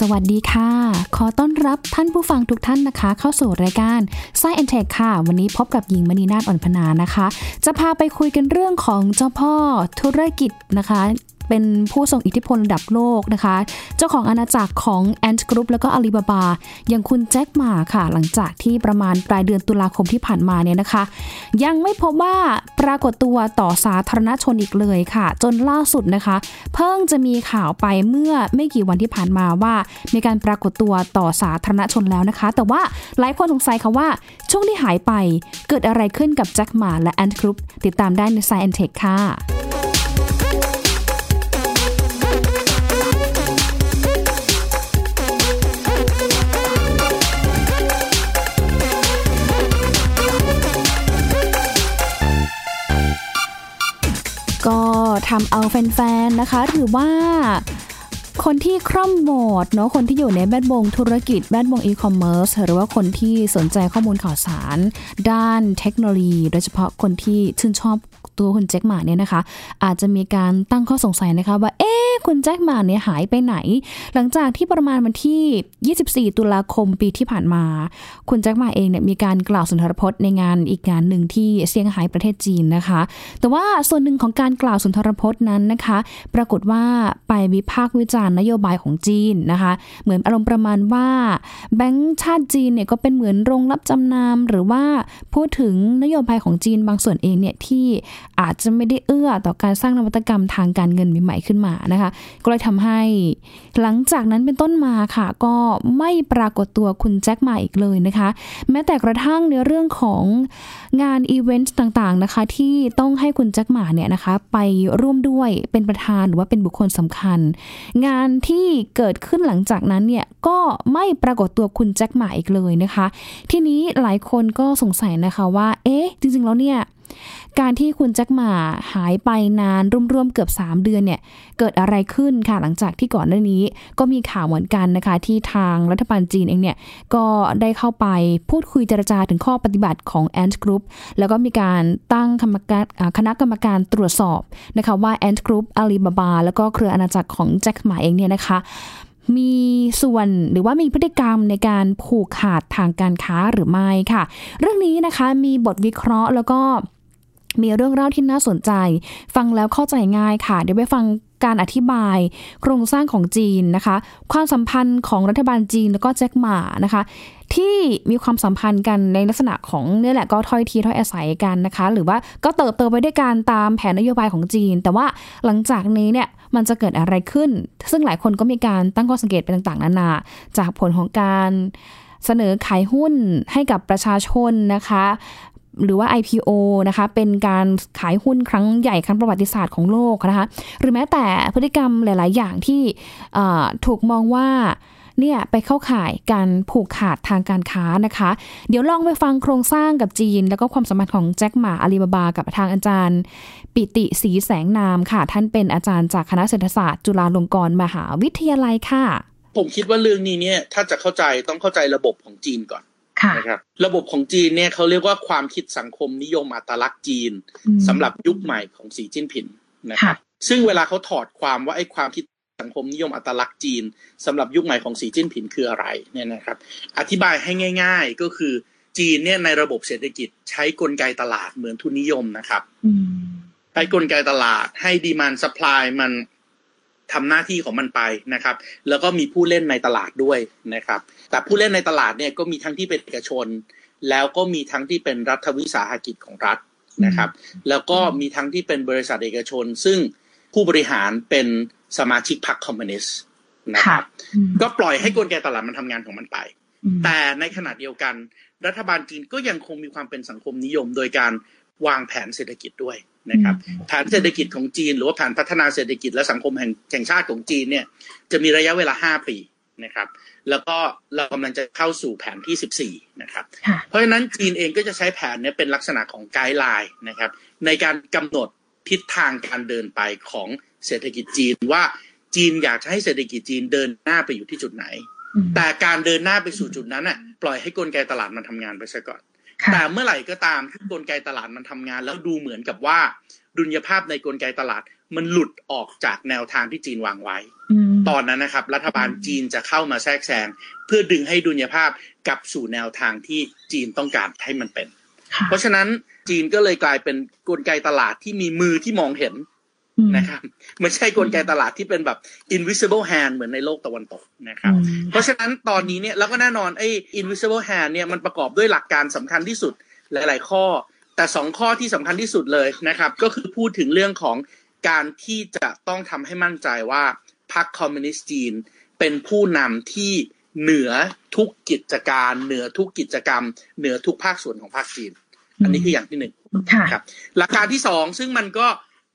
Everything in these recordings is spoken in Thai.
สวัสดีค่ะ ขอต้อนรับท่านผู้ฟังทุกท่านนะคะ เข้าสู่รายการ s ซ e อนเทคค่ะ วันนี้พบกับหญิงมณีนาฏอ่อนพนานะคะ จะพาไปคุยกันเรื่องของเจ้าพ่อธุรกิจนะคะ เป็นผู้ทรงอิทธิพลระดับโลกนะคะ เจ้าของอาณาจักรของ Ant Group แล้วก็อาลีบาบา อย่างคุณแจ็คหมาค่ะ หลังจากที่ประมาณปลายเดือนตุลาคมที่ผ่านมาเนี่ยนะคะ ยังไม่พบว่าปรากฏตัวต่อสาธารณชนอีกเลยค่ะ จนล่าสุดนะคะ เพิ่งจะมีข่าวไปเมื่อไม่กี่วันที่ผ่านมาว่า มีการปรากฏตัวต่อสาธารณชนแล้วนะคะ แต่ว่าหลายคนสงสัยค่ะว่าช่วงที่หายไปเกิดอะไรขึ้นกับแจ็คหมาและ Ant Group ติดตามได้ใน Science Tech ค่ะ ทำเอาแฟนๆนะคะ ถือว่า คนที่คร่ำหวอดเนาะคนที่อยู่ในแวดวงธุรกิจแวดวงอีคอมเมิร์ซหรือว่าคนที่สนใจข้อมูลข่าวสาร ด้านเทคโนโลยี โดยเฉพาะคนที่ชื่นชอบตัวคุณแจ็คหม่าเนี่ยนะคะ อาจจะมีการตั้งข้อสงสัยนะคะว่าเอ๊ะคุณแจ็คหม่าเนี่ยหายไปไหน หลังจากที่ประมาณวันที่ 24 ตุลาคมปีที่ผ่านมา คุณแจ็คหม่าเองเนี่ยมีการกล่าวสุนทรพจน์ในงานอีกงานหนึ่งที่เซี่ยงไฮ้ประเทศจีนนะคะ แต่ว่าส่วนหนึ่งของการกล่าวสุนทรพจน์นั้นนะคะ ปรากฏว่าไปวิพากษ์วิจารณนโยบายของจีนนะคะ เหมือนอารมณ์ประมาณว่าแบงก์ชาติจีนเนี่ยก็เป็นเหมือนโรงรับจำนำหรือว่าพูดถึงนโยบายของจีนบางส่วนเองเนี่ยที่อาจจะไม่ได้เอื้อต่อการสร้างนวัตกรรมทางการเงินใหม่ๆขึ้นมานะคะ ก็เลยทำให้หลังจากนั้นเป็นต้นมาค่ะ ก็ไม่ปรากฏตัวคุณแจ็คมาอีกเลยนะคะ แม้แต่กระทั่งในเรื่องของงานอีเวนต์ต่างๆนะคะ ที่ต้องให้คุณแจ็คหมาเนี่ยนะคะ ไปร่วมด้วยเป็นประธานหรือว่าเป็นบุคคลสำคัญ งานที่เกิดขึ้นหลังจากนั้นเนี่ยก็ไม่ปรากฏตัวคุณแจ็คหมาอีกเลยนะคะ ทีนี้หลายคนก็สงสัยนะคะว่า เอ๊ะ จริงๆแล้วเนี่ย การที่คุณแจ็คหมาหายไปนานร่วมๆเกือบ 3 เดือนเนี่ยเกิดอะไรขึ้นค่ะหลังจากที่ก่อนหน้านี้ ก็มีข่าวเหมือนกันนะคะ ที่ทางรัฐบาลจีนเองเนี่ยก็ได้เข้าไปพูดคุยเจรจาถึงข้อปฏิบัติของ Ant Group แล้วก็มีการตั้งคณะกรรมการตรวจสอบนะคะว่า Ant Group Alibaba แล้วก็เครืออาณาจักรของแจ็คหมาเองเนี่ยนะคะมีส่วนหรือว่ามีพฤติกรรมในการผูกขาดทางการค้าหรือไม่ค่ะ เรื่องนี้นะคะมีบทวิเคราะห์แล้วก็ มีเรื่องเล่าที่น่าสนใจ ฟังแล้วเข้าใจง่ายค่ะ เดี๋ยวไปฟังการอธิบาย โครงสร้างของจีนนะคะ ความสัมพันธ์ของรัฐบาลจีนแล้วก็แจ็คหมานะคะ ที่มีความสัมพันธ์กันในลักษณะของเนี่ยแหละก็ถ้อยทีถ้อยอาศัยกันนะคะ หรือว่าก็เติบโตไปด้วยการตามแผนนโยบายของจีน แต่ว่าหลังจากนี้เนี่ยมันจะเกิดอะไรขึ้น ซึ่งหลายคนก็มีการตั้งข้อสังเกตไปต่างๆนานา จากผลของการเสนอขายหุ้นให้กับประชาชนนะคะ หรือว่า IPO นะคะเป็นการขายหุ้นครั้งใหญ่ครั้งประวัติศาสตร์ของโลกนะคะหรือแม้แต่พฤติกรรมหลาย ๆ อย่างที่ถูกมองว่าเนี่ยไปเข้าข่ายการผูกขาดทางการค้านะคะ เดี๋ยวลองไปฟังโครงสร้างกับจีน แล้วก็ความสัมพันธ์ของแจ็คหมาอาลีบาบา กับทางอาจารย์ ปิติสีแสงนามค่ะ ท่านเป็นอาจารย์จากคณะเศรษฐศาสตร์ จุฬาลงกรณ์มหาวิทยาลัยค่ะ ผมคิดว่าเรื่องนี้เนี่ยถ้าจะเข้าใจต้องเข้าใจระบบของจีนก่อน นะครับระบบของจีนเนี่ยเขาเรียกว่าความคิดสังคมนิยมอัตลักษณ์จีนสำหรับยุคใหม่ของสีจิ้นผินนะครับซึ่งเวลาเขาถอดความว่าไอ้ความคิดสังคมนิยมอัตลักษณ์จีนสำหรับยุคใหม่ของสีจิ้นผินคืออะไรเนี่ยนะครับ อธิบายให้ง่าย ๆก็คือจีนเนี่ยในระบบเศรษฐกิจใช้กลไกตลาดเหมือนทุนนิยมนะครับใช้กลไกตลาดให้ดีมันสป라이มันทำหน้าที่ของมันไปนะครับ แล้วก็มีผู้เล่นในตลาดด้วยนะครับ แต่ผู้เล่นในตลาดเนี่ยก็มีทั้งที่เป็นเอกชน แล้วก็มีทั้งที่เป็นรัฐวิสาหกิจของรัฐนะครับ แล้วก็มีทั้งที่เป็นบริษัทเอกชน ซึ่งผู้บริหารเป็นสมาชิกพรรคคอมมิวนิสต์นะครับก็ปล่อยให้กลไกตลาดมันทำงานของมันไป แต่ในขณะเดียวกัน รัฐบาลจีนก็ยังคงมีความเป็นสังคมนิยม โดยการวางแผนเศรษฐกิจด้วยนะครับแผนเศรษฐกิจของจีน หรือว่าแผนพัฒนาเศรษฐกิจและสังคมแห่งแห่งชาติของจีนเนี่ยจะมีระยะเวลาห้าปี นะครับ แล้วก็เรากำลังจะเข้าสู่แผนที่สิบสี่นะครับ เพราะฉะนั้นจีนเองก็จะใช้แผนนี้เป็นลักษณะของไกด์ไลน์นะครับ ในการกำหนดทิศทางการเดินไปของเศรษฐกิจจีนว่าจีนอยากจะให้เศรษฐกิจจีนเดินหน้าไปอยู่ที่จุดไหน แต่การเดินหน้าไปสู่จุดนั้นน่ะปล่อยให้กลไกตลาดมันทำงานไปซะก่อน แต่เมื่อไหร่ก็ตามที่กลไกตลาดมันทำงาน แล้วดูเหมือนกับว่าดุลยภาพในกลไกตลาดมันหลุดออกจากแนวทางที่จีนวางไว้ ตอนนั้นนะครับ รัฐบาลจีนจะเข้ามาแทรกแซงเพื่อดึงให้ดุลยภาพกลับสู่แนวทางที่จีนต้องการให้มันเป็น เพราะฉะนั้นจีนก็เลยกลายเป็นกลไกตลาดที่มีมือที่มองเห็นนะครับไม่ใช่กลไกตลาดที่เป็นแบบ invisible hand เหมือนในโลกตะวันตกนะครับ เพราะฉะนั้นตอนนี้เนี่ยแล้วก็แน่นอนไอ้ invisible hand เนี่ยมันประกอบด้วยหลักการสำคัญที่สุดหลาย ๆ ข้อ แต่สองข้อที่สำคัญที่สุดเลยนะครับ ก็คือพูดถึงเรื่องของการที่จะต้องทำให้มั่นใจว่า พรรคคอมมิวนิสต์จีน เป็นผู้นำที่เหนือทุกกิจการ เหนือทุกกิจกรรม เหนือทุกภาคส่วนของภาคจีน อันนี้คืออย่างที่หนึ่งครับหลักการที่สองซึ่งมันก็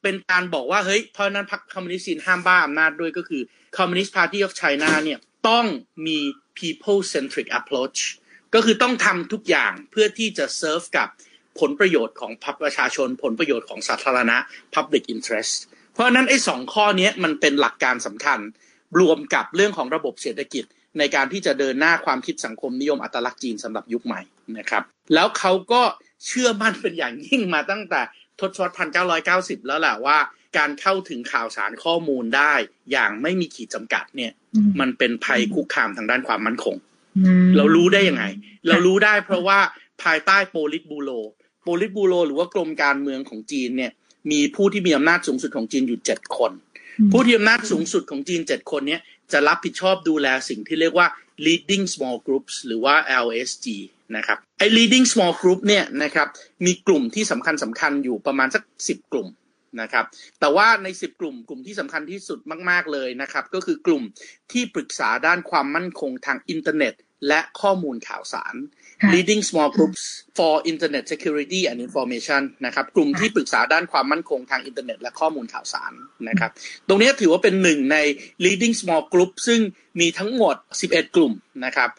เป็นการบอกว่าเฮ้ยเพราะนั้นพรรคคอมมิวนิสต์จีนห้ามบ้าอำนาจด้วยก็คือ Communist Party of China เนี่ยต้องมี people centric approach ก็คือต้องทำทุกอย่างเพื่อที่จะเซิร์ฟกับผลประโยชน์ของประชาชนผลประโยชน์ของสาธารณะ public interest เพ ราะนั้นไอ้สองข้อนี้มันเป็นหลักการสำคัญ รวมกับเรื่องของระบบเศรษฐกิจ ในการที่จะเดินหน้าความคิดสังคมนิยมอัตลักษณ์จีนสำหรับยุคใหม่นะครับ แล้วเขาก็เชื่อมั่นเป็นอย่างยิ่งมาตั้งแต่ทศวรรษพันเก้าร้อยเก้าสิบแล้วแหละว่า การเข้าถึงข่าวสารข้อมูลได้ อย่างไม่มีขีดจำกัดเนี่ย มันเป็นภัยคุกคามทางด้านความมั่นคง เรารู้ได้ยังไง เรารู้ได้เพราะว่าภายใต้โปลิตบูโรโปลิตบูโรหรือว่ากรมการเมืองของจีนเนี่ย มีผู้ที่มีอำนาจสูงสุดของจีนอยู่เจ็ดคน ผู้ที่อำนาจสูงสุดของจีนเจ็ดคนนี้จะรับผิดชอบดูแลสิ่งที่เรียกว่า leading small groups หรือว่า LSG นะครับไอ้ leading small group เนี่ยนะครับมีกลุ่มที่สำคัญสำคัญอยู่ประมาณสักสิบกลุ่มนะครับแต่ว่าในสิบกลุ่มกลุ่มที่สำคัญที่สุดมาก ๆ เลยนะครับ ก็คือกลุ่มที่ปรึกษาด้านความมั่นคงทางอินเทอร์เน็ต และข้อมูลข่าวสาร leading small groups for internet security and information นะครับ กลุ่มที่ปรึกษาด้านความมั่นคงทางอินเทอร์เน็ตและข้อมูลข่าวสารนะครับ ตรงนี้ถือว่าเป็นหนึ่งใน leading small group ซึ่งมีทั้งหมด 11 กลุ่มนะครับ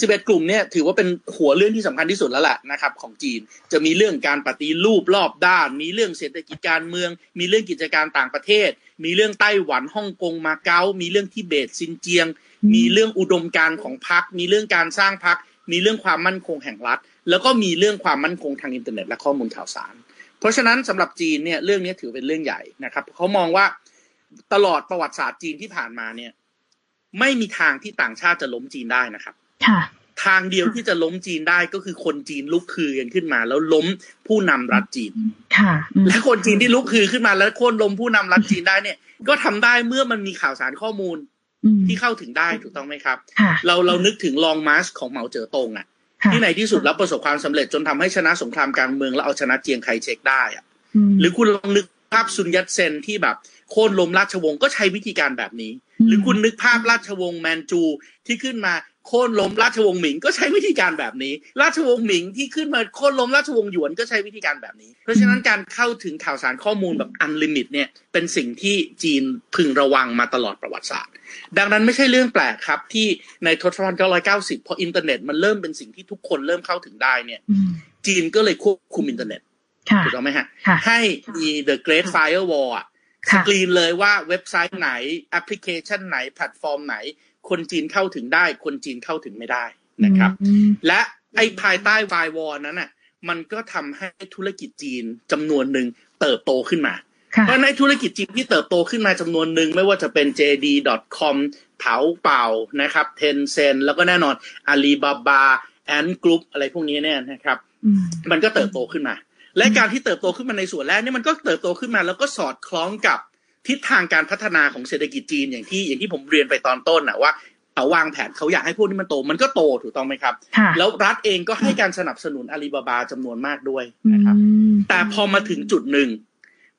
11 กลุ่มเนี่ยถือว่าเป็นหัวเรื่องที่สำคัญที่สุดแล้วแหละนะครับของจีน จะมีเรื่องการปฏิรูปรอบด้าน มีเรื่องเศรษฐกิจการเมือง มีเรื่องกิจการต่างประเทศ มีเรื่องไต้หวันฮ่องกงมาเก๊า มีเรื่องทิเบตซินเจียง มีเรื่องอุดมการณ์ของพรรคมีเรื่องการสร้างพรรคมีเรื่องความมั่นคงแห่งรัฐ แล้วก็มีเรื่องความมั่นคงทางอินเทอร์เน็ตและข้อมูลข่าวสาร เพราะฉะนั้นสำหรับจีนเนี่ยเรื่องนี้ถือเป็นเรื่องใหญ่นะครับเขามองว่าตลอดประวัติศาสตร์จีนที่ผ่านมาเนี่ย ไม่มีทางที่ต่างชาติจะล้มจีนได้นะครับค่ะทางเดียวที่จะล้มจีนได้ก็คือคนจีนลุกคือกันขึ้นมา แล้วล้มผู้นำรัฐจีนค่ะ และคนจีนที่ลุกคือขึ้นมาแล้วโค่นล้มผู้นำรัฐจีนได้เนี่ย ก็ทำได้เมื่อมันมีข่าวสารข้อมูล ที่เข้าถึงได้ถูกต้องไหมครับ เราเรานึกถึงลองมาร์ชของเหมาเจ๋อตงอะ ที่ในที่สุดแล้วประสบความสำเร็จจนทำให้ชนะสงครามการเมืองแล้วเอาชนะเจียงไคเชกได้อะ หรือคุณลองนึกภาพซุนยัตเซนที่แบบโค่นล้มราชวงศ์ก็ใช้วิธีการแบบนี้ หรือคุณนึกภาพราชวงศ์แมนจูที่ขึ้นมา โค่นล้มราชวงศ์หมิงก็ใช้วิธีการแบบนี้ ราชวงศ์หมิงที่ขึ้นมาโค่นล้มราชวงศ์หยวนก็ใช้วิธีการแบบนี้ เพราะฉะนั้นการเข้าถึงข่าวสารข้อมูลแบบ unlimit เนี่ยเป็นสิ่งที่จีนพึงระวังมาตลอดประวัติศาสตร์ ดังนั้นไม่ใช่เรื่องแปลกครับที่ในทศวรรษ 1990 พออินเทอร์เน็ตมันเริ่มเป็นสิ่งที่ทุกคนเริ่มเข้าถึงได้เนี่ยจีนก็เลยควบคุมอินเทอร์เน็ตถูกต้องไหมฮะให้มี the great firewall สกรีนเลยว่าเว็บไซต์ไหนแอปพลิเคชันไหนแพลตฟอร์มไหน คนจีนเข้าถึงได้ คนจีนเข้าถึงไม่ได้นะครับ และไอ้ภายใต้ firewall นั้นน่ะ มันก็ทำให้ธุรกิจจีนจำนวนหนึ่งเติบโตขึ้นมา เพราะในธุรกิจจีนที่เติบโตขึ้นมาจำนวนหนึ่งไม่ว่าจะเป็น JD.com เถาเป่านะครับ Tencent แล้วก็แน่นอน Alibaba Ant Group อะไรพวกนี้เนี่ยนะครับ มันก็เติบโตขึ้นมา และการที่เติบโตขึ้นมาในส่วนแรกนี่มันก็เติบโตขึ้นมา แล้วก็สอดคล้องกับ ทิศทางการพัฒนาของเศรษฐกิจจีนอย่างที่อย่างที่ผมเรียนไปตอนต้นนะว่าเอาวางแผนเขาอยากให้พวกนี้มันโตมันก็โตถูกต้องไหมครับ แล้วรัฐเองก็ให้การสนับสนุนอาลีบาบาจำนวนมากด้วยนะครับ แต่พอมาถึงจุดหนึ่ง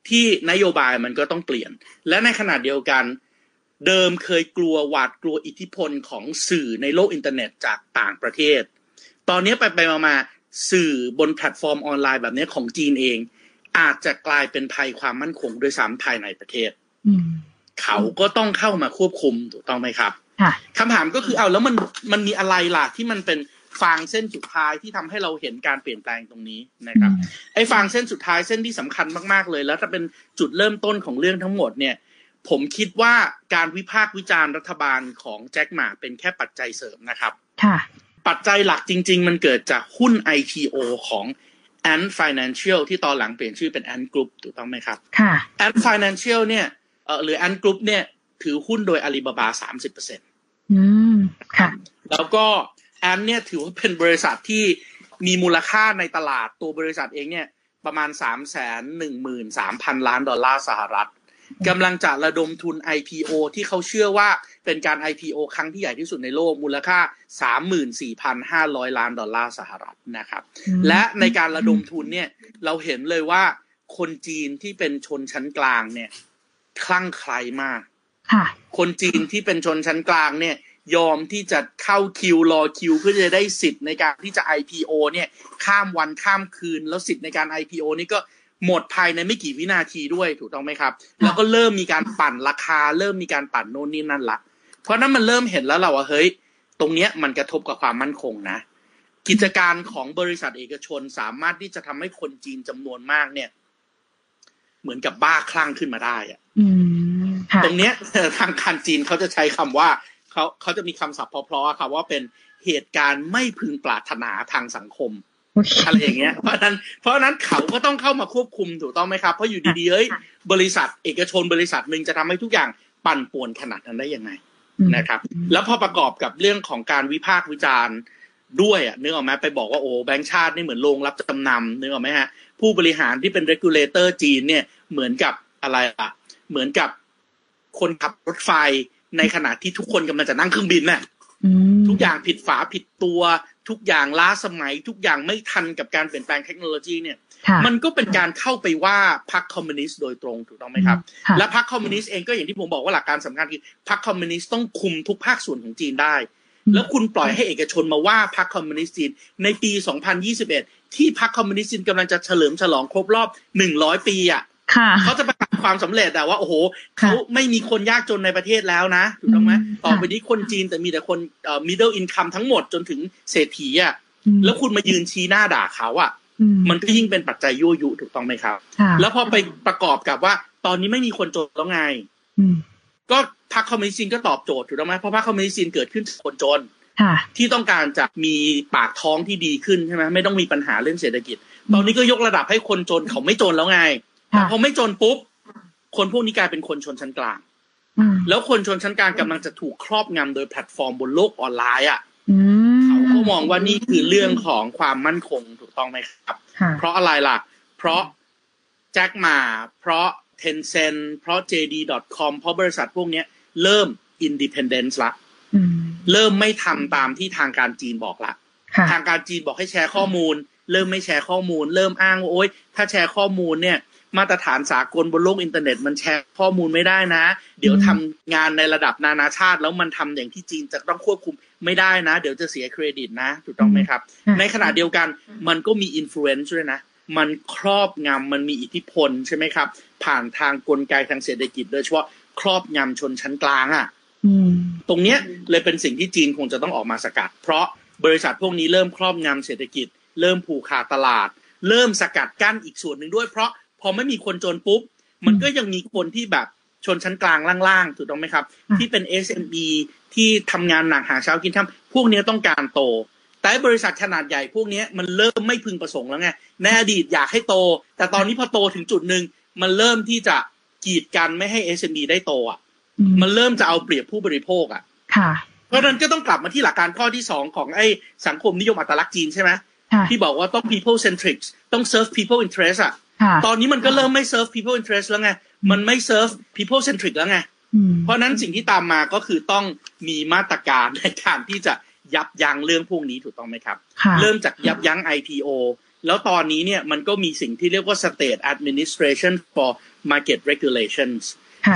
ที่นโยบายมันก็ต้องเปลี่ยน และในขณะเดียวกัน เดิมเคยกลัวหวาดกลัวอิทธิพลของสื่อในโลกอินเทอร์เน็ตจากต่างประเทศ ตอนนี้ไปไปมาสื่อบนแพลตฟอร์มออนไลน์แบบนี้ของจีนเอง อาจจะกลายเป็นภัยความมั่นคงด้วยซ้ำภายในประเทศเขาก็ต้องเข้ามาควบคุมถูกต้องไหมครับคำถามก็คือเอาแล้วมันมันมีอะไรล่ะที่มันเป็นฟางเส้นสุดท้ายที่ทำให้เราเห็นการเปลี่ยนแปลงตรงนี้นะครับ ไอ้ฟางเส้นสุดท้ายเส้นที่สำคัญมากๆเลย แล้วจะเป็นจุดเริ่มต้นของเรื่องทั้งหมดเนี่ย ผมคิดว่าการวิพากษ์วิจารณ์รัฐบาลของแจ็คหม่าเป็นแค่ปัจจัยเสริมนะครับ ค่ะ ปัจจัยหลักจริง ๆ มันเกิดจากหุ้น IPO ของ Ant Financial ที่ตอนหลังเปลี่ยนชื่อเป็น Ant Group ถูกต้องไหมครับค่ะ Ant Financial เนี่ยเออหรือ Ant Group เนี่ยถือหุ้นโดยอาลีบาบาสามสิบเปอร์เซ็นต์ค่ะ แล้วก็แอนเนี่ยถือว่าเป็นบริษัทที่มีมูลค่าในตลาดตัวบริษัทเองเนี่ยประมาณสามแสนหนึ่งหมื่นสามพันล้านดอลลาร์สหรัฐ กำลังจะระดมทุน IPO ที่เขาเชื่อว่าเป็นการ IPO ครั้งที่ใหญ่ที่สุดในโลกมูลค่า 34,500 ล้านดอลลาร์สหรัฐนะครับ และในการระดมทุนเนี่ยเราเห็นเลยว่าคนจีนที่เป็นชนชั้นกลางเนี่ยคลั่งไคล้มากคนจีนที่เป็นชนชั้นกลางเนี่ยยอมที่จะเข้าคิวรอคิวเพื่อจะได้สิทธิ์ในการที่จะ IPO เนี่ยข้ามวันข้ามคืน แล้วสิทธิ์ในการ IPO นี่ก็ หมดภายในไม่กี่วินาทีด้วยถูกต้องไหมครับ แล้วก็เริ่มมีการปั่นราคา เริ่มมีการปั่นโน่นนี่นั่นละเพราะนั้นมันเริ่มเห็นแล้วเราว่าเฮ้ย ตรงเนี้ยมันกระทบกับความมั่นคงนะ กิจการของบริษัทเอกชนสามารถที่จะทำให้คนจีนจำนวนมากเนี่ย เหมือนกับบ้าคลั่งขึ้นมาได้อะตรงเนี้ยทางการจีนเขาจะใช้คำว่าเขาเขาจะมีคำศัพท์เพราะๆครับว่าเป็นเหตุการณ์ไม่พึงปรารถนาทางสังคม อะไรอย่างเงี้ย เพราะนั้น เพราะนั้นเขาก็ต้องเข้ามาควบคุมถูกต้องไหมครับ เพราะอยู่ดีๆเอ้ยบริษัทเอกชนบริษัทหนึ่งจะทำให้ทุกอย่างปั่นป่วนขนาดนั้นได้ยังไงนะครับ แล้วพอประกอบกับเรื่องของการวิพากษ์วิจารณ์ด้วยอะนึกออกไหมไปบอกว่าโอ้แบงค์ชาตินี่เหมือนโรงรับจำนำนึกออกไหมฮะผู้บริหารที่เป็น regulator จีนเนี่ยเหมือนกับอะไรอะ เหมือนกับคนขับรถไฟในขณะที่ทุกคนกำลังจะนั่งเครื่องบินน่ะทุกอย่างผิดฝาผิดตัว ทุกอย่างล้าสมัย ทุกอย่างไม่ทันกับการเปลี่ยนแปลงเทคโนโลยีเนี่ยมันก็เป็นการเข้าไปว่าพรรคคอมมิวนิสต์โดยตรงถูกต้องไหมครับ และพรรคคอมมิวนิสต์เองก็อย่างที่ผมบอกว่าหลักการสำคัญคือพรรคคอมมิวนิสต์ต้องคุมทุกภาคส่วนของจีนได้ แล้วคุณปล่อยให้เอกชนมาว่าพรรคคอมมิวนิสต์จีนในปี 2021 ที่พรรคคอมมิวนิสต์จีนกำลังจะเฉลิมฉลองครบรอบ 100 ปีอะเขาจะประกาศ ความสำเร็จแต่ว่าโอ้โหเขาไม่มีคนยากจนในประเทศแล้วนะถูกต้องไหมต่อไปนี้คนจีนแต่มีแต่คนเอ่อ middle income ทั้งหมดจนถึงเศรษฐีอะแล้วคุณมายืนชี้หน้าด่าเขาอะมันก็ยิ่งเป็นปัจจัยยั่วยุถูกต้องไหมครับ แล้วพอไปประกอบกับว่า ตอนนี้ไม่มีคนจนแล้วไงก็พรรคคอมมิวนิสต์ก็ตอบโจทย์ถูกต้องไหมเพราะพรรคคอมมิวนิสต์เกิดขึ้นคนจนที่ต้องการจะมีปากท้องที่ดีขึ้นใช่ไหมไม่ต้องมีปัญหาเรื่องเศรษฐกิจ ตอนนี้ก็ยกระดับให้คนจนเขาไม่จนแล้วไงพอไม่จนปุ๊บ คนพวกนี้กลายเป็นคนชนชั้นกลางแล้วคนชนชั้นกลางกำลังจะถูกครอบงำโดยแพลตฟอร์มบนโลกออนไลน์อะเขาก็มองว่านี่คือเรื่องของความมั่นคงถูกต้องไหมครับ เพราะอะไรล่ะ เพราะแจ็ค หม่า เพราะ Tencent เพราะ JD.com เพราะบริษัทพวกนี้เริ่ม independence ละเริ่มไม่ทำตามที่ทางการจีนบอกละ ทางการจีนบอกให้แชร์ข้อมูล เริ่มไม่แชร์ข้อมูล เริ่มอ้างว่าโอ๊ยถ้าแชร์ข้อมูลเนี่ย มาตรฐานสากลบนโลกอินเทอร์เน็ต มันแชร์ข้อมูลไม่ได้นะ เดี๋ยวทำงานในระดับนานาชาติ แล้วมันทำอย่างที่จีนจะต้องควบคุมไม่ได้นะ เดี๋ยวจะเสียเครดิตนะถูกต้องไหมครับ ในขณะเดียวกันมันก็มี influence ด้วยนะมันครอบงำมันมีอิทธิพลใช่ไหมครับ ผ่านทางกลไกทางเศรษฐกิจโดยเฉพาะครอบงำชนชั้นกลางอะ่ะตรงเนี้ยเลยเป็นสิ่งที่จีนคงจะต้องออกมาสกัด เพราะบริษัทพวกนี้เริ่มครอบงำเศรษฐกิจ เริ่มผูกขาดตลาด เริ่มสกัดกั้นอีกส่วนหนึ่งด้วยเพราะ พอไม่มีคนจนปุ๊บ มันก็ยังมีคนที่แบบชนชั้นกลางล่างๆถูกต้องไหมครับ ที่เป็น SME ที่ทำงานหนักหาเช้ากินทำพวกนี้ต้องการโต แต่บริษัทขนาดใหญ่พวกนี้มันเริ่มไม่พึงประสงค์แล้วไงในอดีตอยากให้โต แต่ตอนนี้พอโตถึงจุดหนึ่งมันเริ่มที่จะกีดกันไม่ให้ SME ได้โตอะมันเริ่มจะเอาเปรียบผู้บริโภคอะเพราะนั้นก็ต้องกลับมาที่หลักการข้อที่สองของไอ้สังคมนิยมอัตลักษณ์จีนใช่ไหมที่บอกว่าต้อง people centric ต้อง serve people interest อะ ตอนนี้มันก็เริ่มไม่ serve people interest แล้วไง มันไม่ serve people centric แล้วไง เพราะนั้นสิ่งที่ตามมาก็คือต้องมีมาตรการในการที่จะยับยั้งเรื่องพวกนี้ถูกต้องไหมครับ เริ่มจากยับยั้ง IPO แล้วตอนนี้เนี่ยมันก็มีสิ่งที่เรียกว่า state administration for market regulations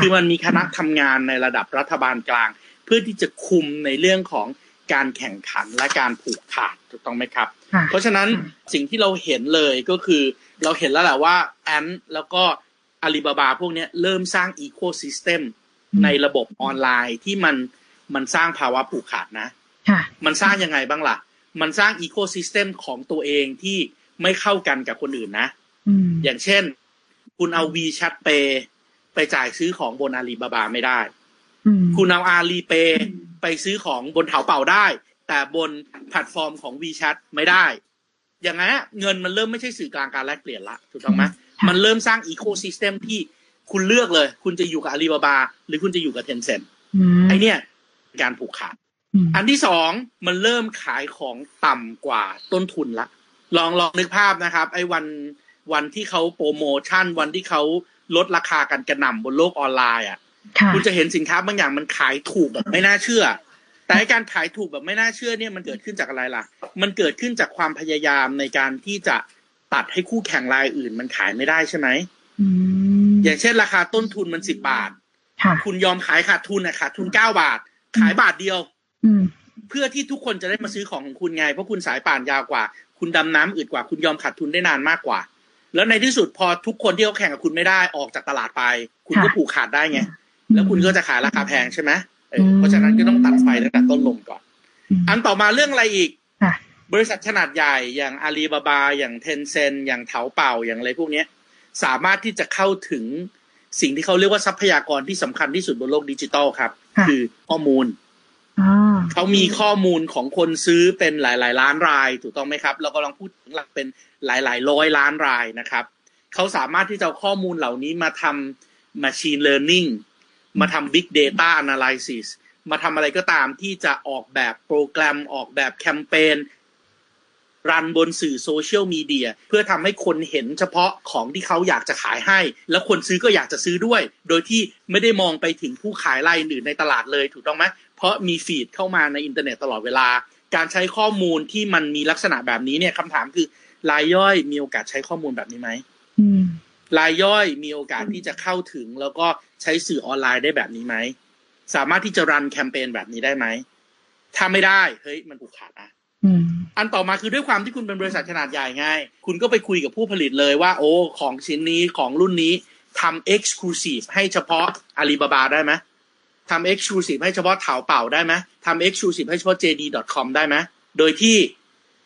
คือมันมีคณะทำงานในระดับรัฐบาลกลาง เพื่อที่จะคุมในเรื่องของ การแข่งขันและการผูกขาดถูกต้องไหมครับ เพราะฉะนั้นสิ่งที่เราเห็นเลยก็คือเราเห็นแล้วแหละว่า Ant แล้วก็อาลีบาบาพวกนี้เริ่มสร้าง ecosystem ในระบบออนไลน์ที่มันมันสร้างภาวะผูกขาดนะมันสร้างยังไงบ้างล่ะ มันสร้าง ecosystem ของตัวเองที่ไม่เข้ากันกับคนอื่นนะ อย่างเช่น คุณเอา WeChat Pay ไปจ่ายซื้อของบนอาลีบาบาไม่ได้ คุณเอา Alipay ไปซื้อของบนเถาเป่าได้ แต่บนแพลตฟอร์มของ WeChat ไม่ได้ อย่างนั้นเงินมันเริ่มไม่ใช่สื่อกลางการแลกเปลี่ยนละถูกต้องไหมมันเริ่มสร้าง ecosystem ที่คุณเลือกเลย คุณจะอยู่กับอาลีบาบาหรือคุณจะอยู่กับ Tencent ไอ้เนี่ยการผูกขาดอันที่สองมันเริ่มขายของต่ำกว่าต้นทุนละ ลองลองนึกภาพนะครับ ไอ้วันวันที่เขาโปรโมชั่น วันที่เขาลดราคากันกระหน่ำบนโลกออนไลน์อะ คุณจะเห็นสินค้าบางอย่างมันขายถูกแบบไม่น่าเชื่อ แต่การขายถูกแบบไม่น่าเชื่อเนี่ยมันเกิดขึ้นจากอะไรล่ะ มันเกิดขึ้นจากความพยายามในการที่จะตัดให้คู่แข่งรายอื่นมันขายไม่ได้ใช่ไหมอย่างเช่น ราคาต้นทุนมันสิบบาทคุณยอมขายขาดทุนนะขาดทุนเก้าบาท ขายบาทเดียวเพื่อที่ทุกคนจะได้มาซื้อของของคุณไง เพราะคุณสายป่านยาวกว่า คุณดำน้ำอึดกว่า คุณยอมขาดทุนได้นานมากกว่า แล้วในที่สุดพอทุกคนที่เขาแข่งกับคุณไม่ได้ออกจากตลาดไป คุณก็ผูกขาดได้ไง แล้วคุณก็จะขายราคาแพงใช่ไหมเพราะฉะนั้นก็ต้องตัดไฟตั้งแต่ต้นลมก่อน อันต่อมาเรื่องอะไรอีกบริษัทขนาดใหญ่อย่างอาลีบาบา อย่างเทนเซนอย่างเถาเป่าอย่างอะไรพวกนี้สามารถที่จะเข้าถึงสิ่งที่เขาเรียกว่าทรัพยากรที่สำคัญที่สุดบนโลกดิจิตอลครับ คือข้อมูลเขามีข้อมูลของคนซื้อเป็นหลาย ๆ ล้านราย ถูกต้องไหมครับ เรากำลังพูดถึงหลักเป็นหลาย ๆ ร้อยล้านรายนะครับ เขาสามารถที่จะเอาข้อมูลเหล่านี้มาทำ machine learning มาทำ big data analysis มาทำอะไรก็ตามที่จะออกแบบโปรแกรมออกแบบแคมเปญรันบนสื่อโซเชียลมีเดียเพื่อทำให้คนเห็นเฉพาะของที่เขาอยากจะขายให้ แล้วคนซื้อก็อยากจะซื้อด้วย โดยที่ไม่ได้มองไปถึงผู้ขายรายอื่นในตลาดเลยถูกต้องไหมเพราะมีฟีดเข้ามาในอินเทอร์เน็ตตลอดเวลา การใช้ข้อมูลที่มันมีลักษณะแบบนี้เนี่ยคำถามคือรายย่อยมีโอกาสใช้ข้อมูลแบบนี้ไหม รายย่อยมีโอกาสที่จะเข้าถึง แล้วก็ใช้สื่อออนไลน์ได้แบบนี้ไหม สามารถที่จะรันแคมเปญแบบนี้ได้ไหมถ้าไม่ได้เฮ้ยมันผูกขาดอะอันต่อมาคือด้วยความที่คุณเป็นบริษัทขนาดใหญ่ไงคุณก็ไปคุยกับผู้ผลิตเลยว่า โอ้ ของชิ้นนี้ของรุ่นนี้ทำ exclusive ให้เฉพาะอาลีบาบาได้ไหมทำ exclusive ให้เฉพาะเถาเป่าได้ไหมทำ exclusive ให้เฉพาะ JD.com ได้ไหมโดยที่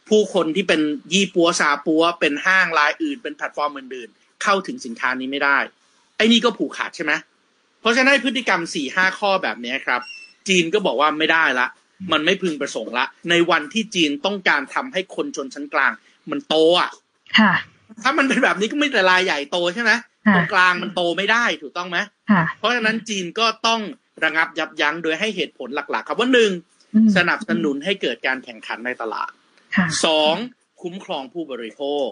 ผู้คนที่เป็นยี่ปั๊วซาปั๊ว เป็นห้างรายอื่น เป็นแพลตฟอร์มอื่นๆ เข้าถึงสินค้านี้ไม่ได้ ไอ้นี่ก็ผูกขาดใช่ไหมเพราะฉะนั้นพฤติกรรมสี่ห้าข้อแบบนี้ครับ จีนก็บอกว่าไม่ได้ละ มันไม่พึงประสงค์ละ ในวันที่จีนต้องการทำให้คนชนชั้นกลาง มันโตอะค่ะ ถ้ามันเป็นแบบนี้ก็ไม่แต่รายใหญ่โตใช่ไหมตรงกลางมันโตไม่ได้ถูกต้องไหมเพราะฉะนั้นจีนก็ต้องระงับยับยั้งโดยให้เหตุผลหลัก ๆ ครับว่าหนึ่งสนับสนุนให้เกิดการแข่งขันในตลาดสองคุ้มครองผู้บริโภค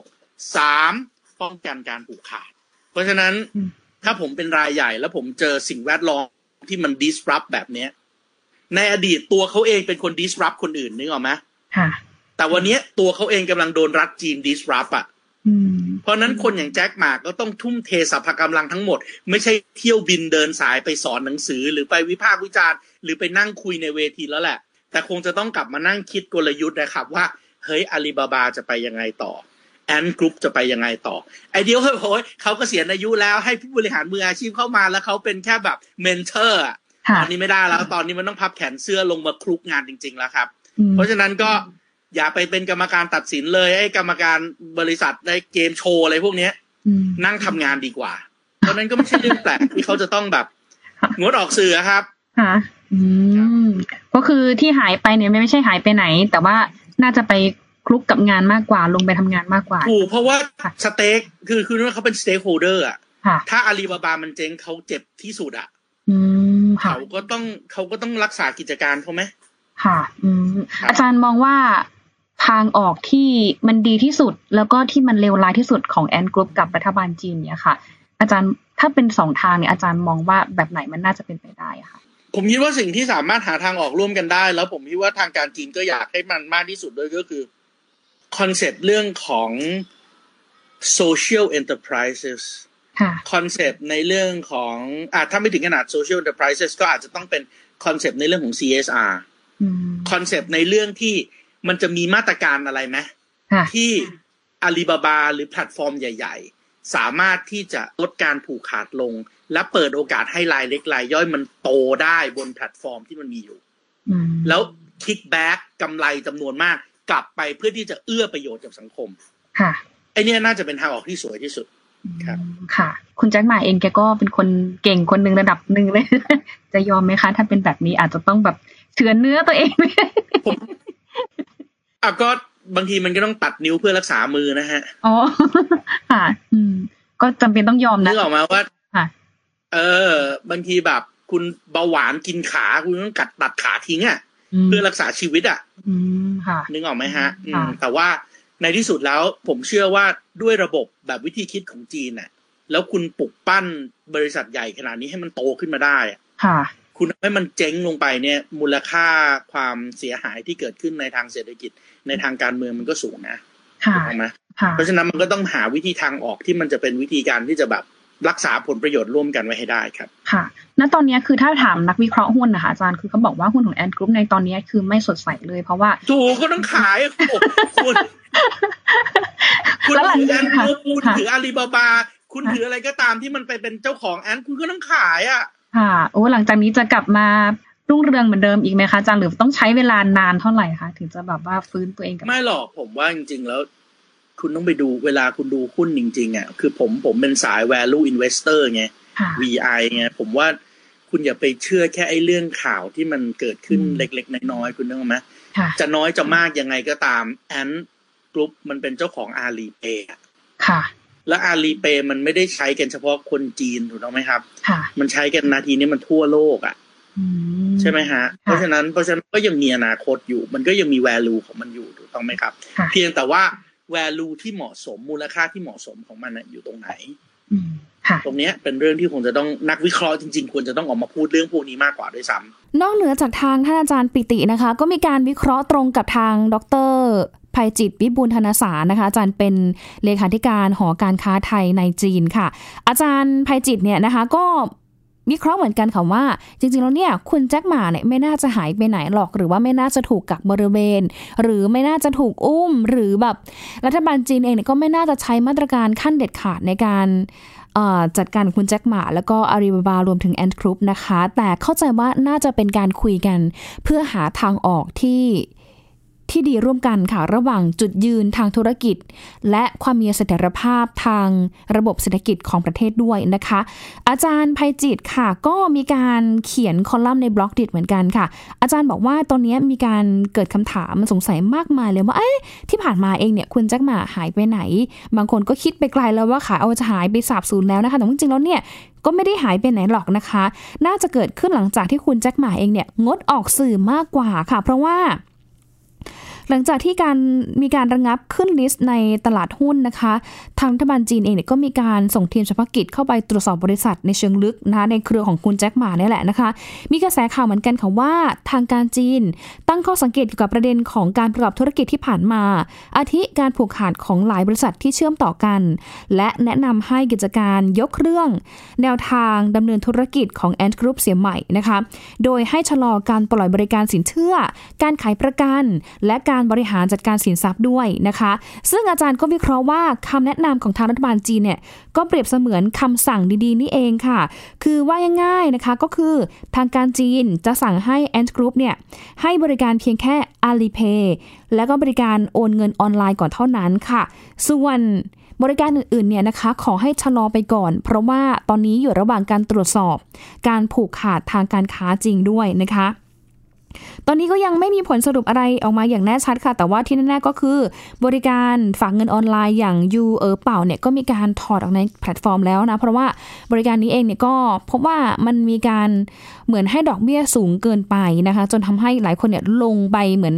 สาม ป้องกันการผูกขาด เพราะฉะนั้นถ้าผมเป็นรายใหญ่ แล้วผมเจอสิ่งแวดล้อมที่มัน disrupt แบบเนี้ย ในอดีตตัวเขาเองเป็นคน disrupt คนอื่นนึกออกไหมค่ะ แต่วันนี้ตัวเขาเองกำลังโดนรัฐจีน disrupt อะเพราะนั้นคนอย่างแจ็คหมาก็ต้องทุ่มเทสรรพกำลังทั้งหมด ไม่ใช่เที่ยวบินเดินสายไปสอนหนังสือ หรือไปวิพากษ์วิจารณ์ หรือไปนั่งคุยในเวทีแล้วแหละ แต่คงจะต้องกลับมานั่งคิดกลยุทธ์นะครับว่า เฮ้ยอาลีบาบาจะไปยังไงต่อ Ant Group จะไปยังไงต่อ ไอเดียวเฮ้ยเขาก็เกษียณอายุแล้วให้ผู้บริหารมืออาชีพเข้ามาแล้วเขาเป็นแค่แบบ mentor ตอนนี้ไม่ได้แล้ว ตอนนี้มันต้องพับแขนเสื้อลงมาคลุกงานจริง ๆ แล้วครับ เพราะฉะนั้นก็อย่าไปเป็นกรรมการตัดสินเลยไอ้กรรมการบริษัทในเกมโชว์อะไรพวกเนี้ย นั่งทำงานดีกว่า เพราะนั้นก็ไม่ใช่เรื่องแปลกที่เขาจะต้องแบบงดออกสื่อครับค่ะอืมก็คือที่หายไปเนี่ยไม่ใช่หายไปไหน แต่ว่าน่าจะไป คลุกกับงานมากกว่าลงไปทำงานมากกว่าถูกเพราะว่า stake คือคือว่าเขาเป็น stakeholder อะถ้าอาลีบาบามันเจ๊งเขาเจ็บที่สุดอะเขาก็ต้องเขาก็ต้องรักษากิจการเขาไหมค่ะ อืมอาจารย์มองว่าทางออกที่มันดีที่สุด แล้วก็ที่มันเลวร้ายที่สุดของ Ant Group กับรัฐบาลจีนเนี่ยค่ะ อาจารย์ถ้าเป็นสองทางเนี่ยอาจารย์มองว่าแบบไหนมันน่าจะเป็นไปได้ค่ะ ผมคิดว่าสิ่งที่สามารถหาทางออกร่วมกันได้ แล้วผมคิดว่าทางการจีนก็อยากให้มันมากที่สุดด้วยก็คือ คอนเซปต์เรื่องของ social enterprises คอนเซปต์ในเรื่องของอ่าถ้าไม่ถึงขนาด social enterprises ก็อาจจะต้องเป็นคอนเซปต์ในเรื่องของ CSR คอนเซปต์ในเรื่องที่มันจะมีมาตรการอะไรไหมที่อาลีบาบาหรือแพลตฟอร์มใหญ่ ๆ สามารถที่จะลดการผูกขาดลง และเปิดโอกาสให้รายเล็กรายย่อยมันโตได้บนแพลตฟอร์มที่มันมีอยู่ แล้ว kick back กำไรจำนวนมาก กลับไปเพื่อที่จะเอื้อประโยชน์กับสังคม ค่ะไอ้เนี้ยน่าจะเป็นทางออกที่สวยที่สุดครับ ค่ะ คุณแจ็คหม่าเองแกก็เป็นคนเก่งคนหนึ่งระดับหนึ่งเลย จะยอมไหมคะ ถ้าเป็นแบบนี้อาจจะต้องแบบเฉือนเนื้อตัวเองผมอะก็บางทีมันก็ต้องตัดนิ้วเพื่อรักษามือนะฮะ อ๋อ ค่ะ อืม ก็จำเป็นต้องยอมนะนึกออกมาว่าค่ะ เออ บางทีแบบ คุณเบาหวานกินขา คุณต้องกัดตัดขาทิ้งอะ เพื่อรักษาชีวิตอะนึกออกไหมฮะแต่ว่าในที่สุดแล้วผมเชื่อว่าด้วยระบบแบบวิธีคิดของจีนน่ะ แล้วคุณปลุกปั้นบริษัทใหญ่ขนาดนี้ให้มันโตขึ้นมาได้ค่ะ คุณให้มันเจ๊งลงไปเนี่ย มูลค่าความเสียหายที่เกิดขึ้นในทางเศรษฐกิจ ในทางการเมืองมันก็สูงนะถูกไหมเพราะฉะนั้นมันก็ต้องหาวิธีทางออกที่มันจะเป็นวิธีการที่จะแบบ รักษาผลประโยชน์ร่วมกันไว้ให้ได้ครับ ค่ะณตอนนี้คือถ้าถามนักวิเคราะห์หุ้นนะคะอาจารย์คือเขาบอกว่าหุ้นของแอนกรุ๊ปในตอนนี้คือไม่สดใสเลยเพราะว่าถูกก็ต้องขายคุณคุณถือแอนกรุ๊ปคุณถืออาลีบาบา คุณถืออะไรก็ตามที่มันไปเป็นเจ้าของแอนคุณก็ต้องขายอะ ค่ะ โอ้หลังจากนี้จะกลับมารุ่งเรืองเหมือนเดิมอีกไหมคะอาจารย์หรือต้องใช้เวลานานเท่าไหร่คะถึงจะแบบว่าฟื้นตัวเองไม่หรอกผมว่าจริงๆแล้ว คุณต้องไปดูเวลาคุณดูหุ้นจริงๆอะคือผมผมเป็นสาย value investor ไง VI ไงผมว่าคุณอย่าไปเชื่อแค่ไอ้เรื่องข่าวที่มันเกิดขึ้นเล็กๆ น้อยๆ คุณนึกไหมจะน้อยจะมากยังไงก็ตามแอนกรุ๊ปมันเป็นเจ้าของอาลีเปย์ค่ะ แล้วอาลีเปย์มันไม่ได้ใช้กันเฉพาะคนจีนถูกต้องไหมครับค่ะมันใช้กันนาทีนี้มันทั่วโลกอะใช่ไหมฮะ เพราะฉะนั้นเพราะฉะนั้นก็ยังมีอนาคตอยู่ มันก็ยังมีแวลูของมันอยู่ถูกต้องไหมครับ เพียงแต่ว่า value ที่เหมาะสมมูลค่าที่เหมาะสมของมันอยู่ตรงไหนตรงนี้เป็นเรื่องที่คงจะต้องนักวิเคราะห์จริง ๆ ควรจะต้องออกมาพูดเรื่องพวกนี้มากกว่าด้วยซ้ำนอกเหนือจากทางท่านอาจารย์ปิตินะคะ ก็มีการวิเคราะห์ตรงกับทางดรภัยจิตวิบูลธนสารนะคะ อาจารย์เป็นเลขาธิการหอการค้าไทยในจีนค่ะ อาจารย์ภัยจิตเนี่ยนะคะ ก็ วิเคราะห์เหมือนกันค่ะว่า จริงๆแล้วเนี่ยคุณแจ็คหมาเนี่ยไม่น่าจะหายไปไหนหรอก หรือว่าไม่น่าจะถูกกักบริเวณ หรือไม่น่าจะถูกอุ้ม หรือแบบรัฐบาลจีนเองเนี่ยก็ไม่น่าจะใช้มาตรการขั้นเด็ดขาดในการจัดการคุณแจ็คหมา แล้วก็อารีบาบารวมถึงแอนด์ครุปนะคะ แต่เข้าใจว่าน่าจะเป็นการคุยกันเพื่อหาทางออกที่ ที่ดีร่วมกันค่ะระหว่างจุดยืนทางธุรกิจ และความมีเสถียรภาพทางระบบเศรษฐกิจของประเทศด้วยนะคะ อาจารย์ภัยจิตค่ะ ก็มีการเขียนคอลัมน์ในบล็อกดิเหมือนกันค่ะ อาจารย์บอกว่าตอนนี้มีการเกิดคำถามสงสัยมากมายเลยว่าเอ๊ะที่ผ่านมาเองเนี่ยคุณแจ็คหมาหายไปไหน บางคนก็คิดไปไกลแล้วว่าขาเอาจะหายไปสาบสูญแล้วนะคะแต่จริงๆแล้วเนี่ยก็ไม่ได้หายไปไหนหรอกนะคะ น่าจะเกิดขึ้นหลังจากที่คุณแจ็คหมาเองเนี่ยงดออกสื่อมากกว่าค่ะ เพราะว่า หลังจากที่การมีการระงับขึ้นลิสต์ในตลาดหุ้นนะคะ ทางรัฐบาลจีนเองเนี่ยก็มีการส่งทีมเฉพาะกิจเข้าไปตรวจสอบบริษัทในเชิงลึกนะในเครือของคุณแจ็คหมาเนี่ยแหละนะคะ มีกระแสข่าวเหมือนกันค่ะว่าทางการจีน ตั้งข้อสังเกตเกี่ยวกับประเด็นของการประกอบธุรกิจที่ผ่านมา อาทิการผูกขาดของหลายบริษัทที่เชื่อมต่อกัน และแนะนำให้กิจการยกเครื่อง แนวทางดำเนินธุรกิจของแอนด์กรุ๊ปเสียใหม่นะคะ โดยให้ชะลอการปล่อยบริการสินเชื่อ การขายประกัน และการการบริหารจัดการสินทรัพย์ด้วยนะคะ ซึ่งอาจารย์ก็วิเคราะห์ว่าคำแนะนำของทางรัฐบาลจีนเนี่ยก็เปรียบเสมือนคำสั่งดีๆ นี่เองค่ะ คือว่าง่ายๆนะคะก็คือทางการจีนจะสั่งให้ Ant Group เนี่ยให้บริการเพียงแค่ Alipay และก็บริการโอนเงินออนไลน์ก่อนเท่านั้นค่ะ ส่วนบริการอื่นๆเนี่ยนะคะขอให้ชะลอไปก่อน เพราะว่าตอนนี้อยู่ระหว่างการตรวจสอบ การผูกขาดทางการค้าจริงด้วยนะคะ ตอนนี้ก็ยังไม่มีผลสรุปอะไรออกมาอย่างแน่ชัดค่ะ แต่ว่าที่แน่ๆก็คือ บริการฝากเงินออนไลน์อย่างยูเออเป่าเนี่ยก็มีการถอดออกในแพลตฟอร์มแล้วนะ เพราะว่าบริการนี้เองเนี่ยก็พบว่ามันมีการเหมือนให้ดอกเบี้ยสูงเกินไปนะคะ จนทำให้หลายคนเนี่ยลงไปเหมือน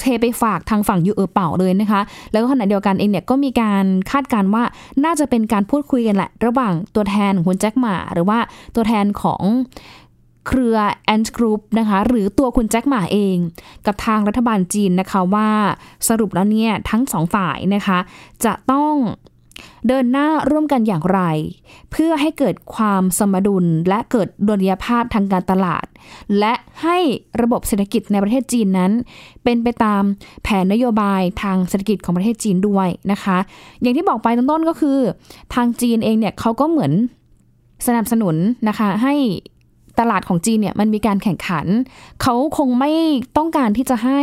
เทไปฝากทางฝั่งยูเออเป่าเลยนะคะ แล้วก็ขณะเดียวกันเองเนี่ยก็มีการคาดการว่าน่าจะเป็นการพูดคุยกันแหละ ระหว่างตัวแทนคุณแจ็คหมาหรือว่าตัวแทนของ เครือแอนด์กรุ๊ปนะคะหรือตัวคุณแจ็คหมาเอง กับทางรัฐบาลจีนนะคะว่าสรุปแล้วเนี่ยทั้งสองฝ่ายนะคะ จะต้องเดินหน้าร่วมกันอย่างไร เพื่อให้เกิดความสมดุลและเกิดดุลยภาพทางการตลาด และให้ระบบเศรษฐกิจในประเทศจีนนั้น เป็นไปตามแผนนโยบายทางเศรษฐกิจของประเทศจีนด้วยนะคะ อย่างที่บอกไปต้นก็คือ ทางจีนเองเนี่ยเขาก็เหมือนสนับสนุนนะคะให้ ตลาดของจีนเนี่ยมันมีการแข่งขัน เขาคงไม่ต้องการที่จะให้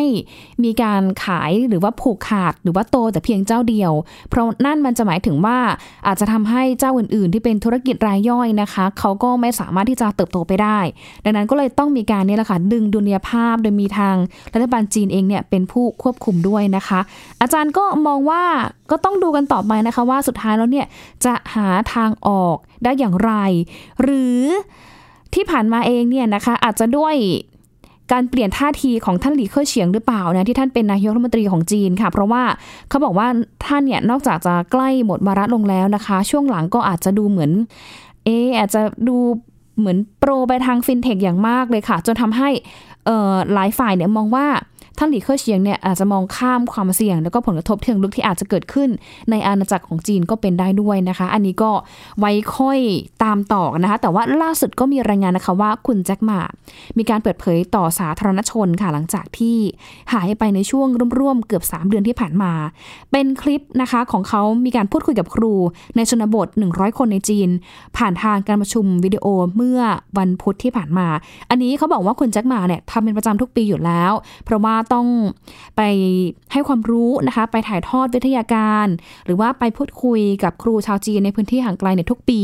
มีการขายหรือว่าผูกขาดหรือว่าโตแต่เพียงเจ้าเดียว เพราะนั่นมันจะหมายถึงว่าอาจจะทำให้เจ้าอื่นๆ ที่เป็นธุรกิจรายย่อยนะคะ เขาก็ไม่สามารถที่จะเติบโตไปได้ ดังนั้นก็เลยต้องมีการนี่แหละค่ะดึงดุลยภาพโดยมีทางรัฐบาลจีนเองเนี่ยเป็นผู้ควบคุมด้วยนะคะ อาจารย์ก็มองว่าก็ต้องดูกันต่อไปนะคะว่าสุดท้ายแล้วเนี่ยจะหาทางออกได้อย่างไร หรือ ที่ผ่านมาเองเนี่ยนะคะอาจจะด้วยการเปลี่ยนท่าทีของท่านหลีเค่อเฉียงหรือเปล่านะที่ท่านเป็นนายกรัฐมนตรีของจีนค่ะ เพราะว่าเขาบอกว่าท่านเนี่ยนอกจากจะใกล้หมดวาระลงแล้วนะคะ ช่วงหลังก็อาจจะดูเหมือนเอออาจจะดูเหมือนโปรไปทางฟินเทคอย่างมากเลยค่ะ จนทำให้หลายฝ่ายเนี่ยมองว่า ท่านหลีเค่อเฉียงเนี่ยอาจจะมองข้ามความเสี่ยง แล้วก็ผลกระทบเชิงลึกที่อาจจะเกิดขึ้น ในอาณาจักรของจีนก็เป็นได้ด้วยนะคะ อันนี้ก็ไว้ค่อยตามต่อนะคะ แต่ว่าล่าสุดก็มีรายงานนะคะว่าคุณแจ็คหมามีการเปิดเผยต่อสาธารณชนค่ะหลังจากที่หายไปในช่วงร่วมๆเกือบ 3 เดือนที่ผ่านมา เป็นคลิปนะคะของเขามีการพูดคุยกับครู ในชนบท 100 คนในจีน ผ่านทางการประชุมวิดีโอเมื่อวันพุธที่ผ่านมา อันนี้เขาบอกว่าคุณแจ็คหมาเนี่ยทำเป็นประจำทุกปีอยู่แล้ว เพราะว่าต้องไปให้ความรู้นะคะ ไปถ่ายทอดวิทยาการ หรือว่าไปพูดคุยกับครูชาวจีนในพื้นที่ห่างไกลในทุกปี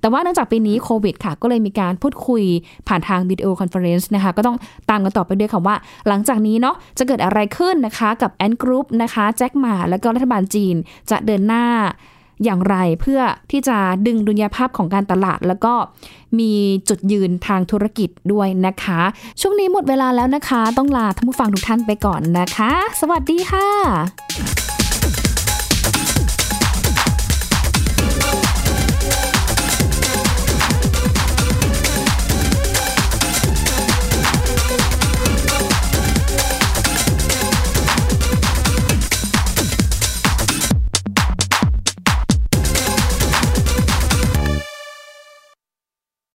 แต่ว่าเนื่องจากปีนี้โควิดค่ะ ก็เลยมีการพูดคุยผ่านทาง video conference นะคะ ก็ต้องตามกันต่อไปด้วยค่ะว่า หลังจากนี้เนาะจะเกิดอะไรขึ้นนะคะกับ Ant Group นะคะแจ็คหม่าและก็รัฐบาลจีนจะเดินหน้า อย่างไรเพื่อที่จะดึงดุลยภาพของการตลาด แล้วก็มีจุดยืนทางธุรกิจด้วยนะคะ ช่วงนี้หมดเวลาแล้วนะคะ ต้องลาท่านผู้ฟังทุกท่านไปก่อนนะคะ สวัสดีค่ะ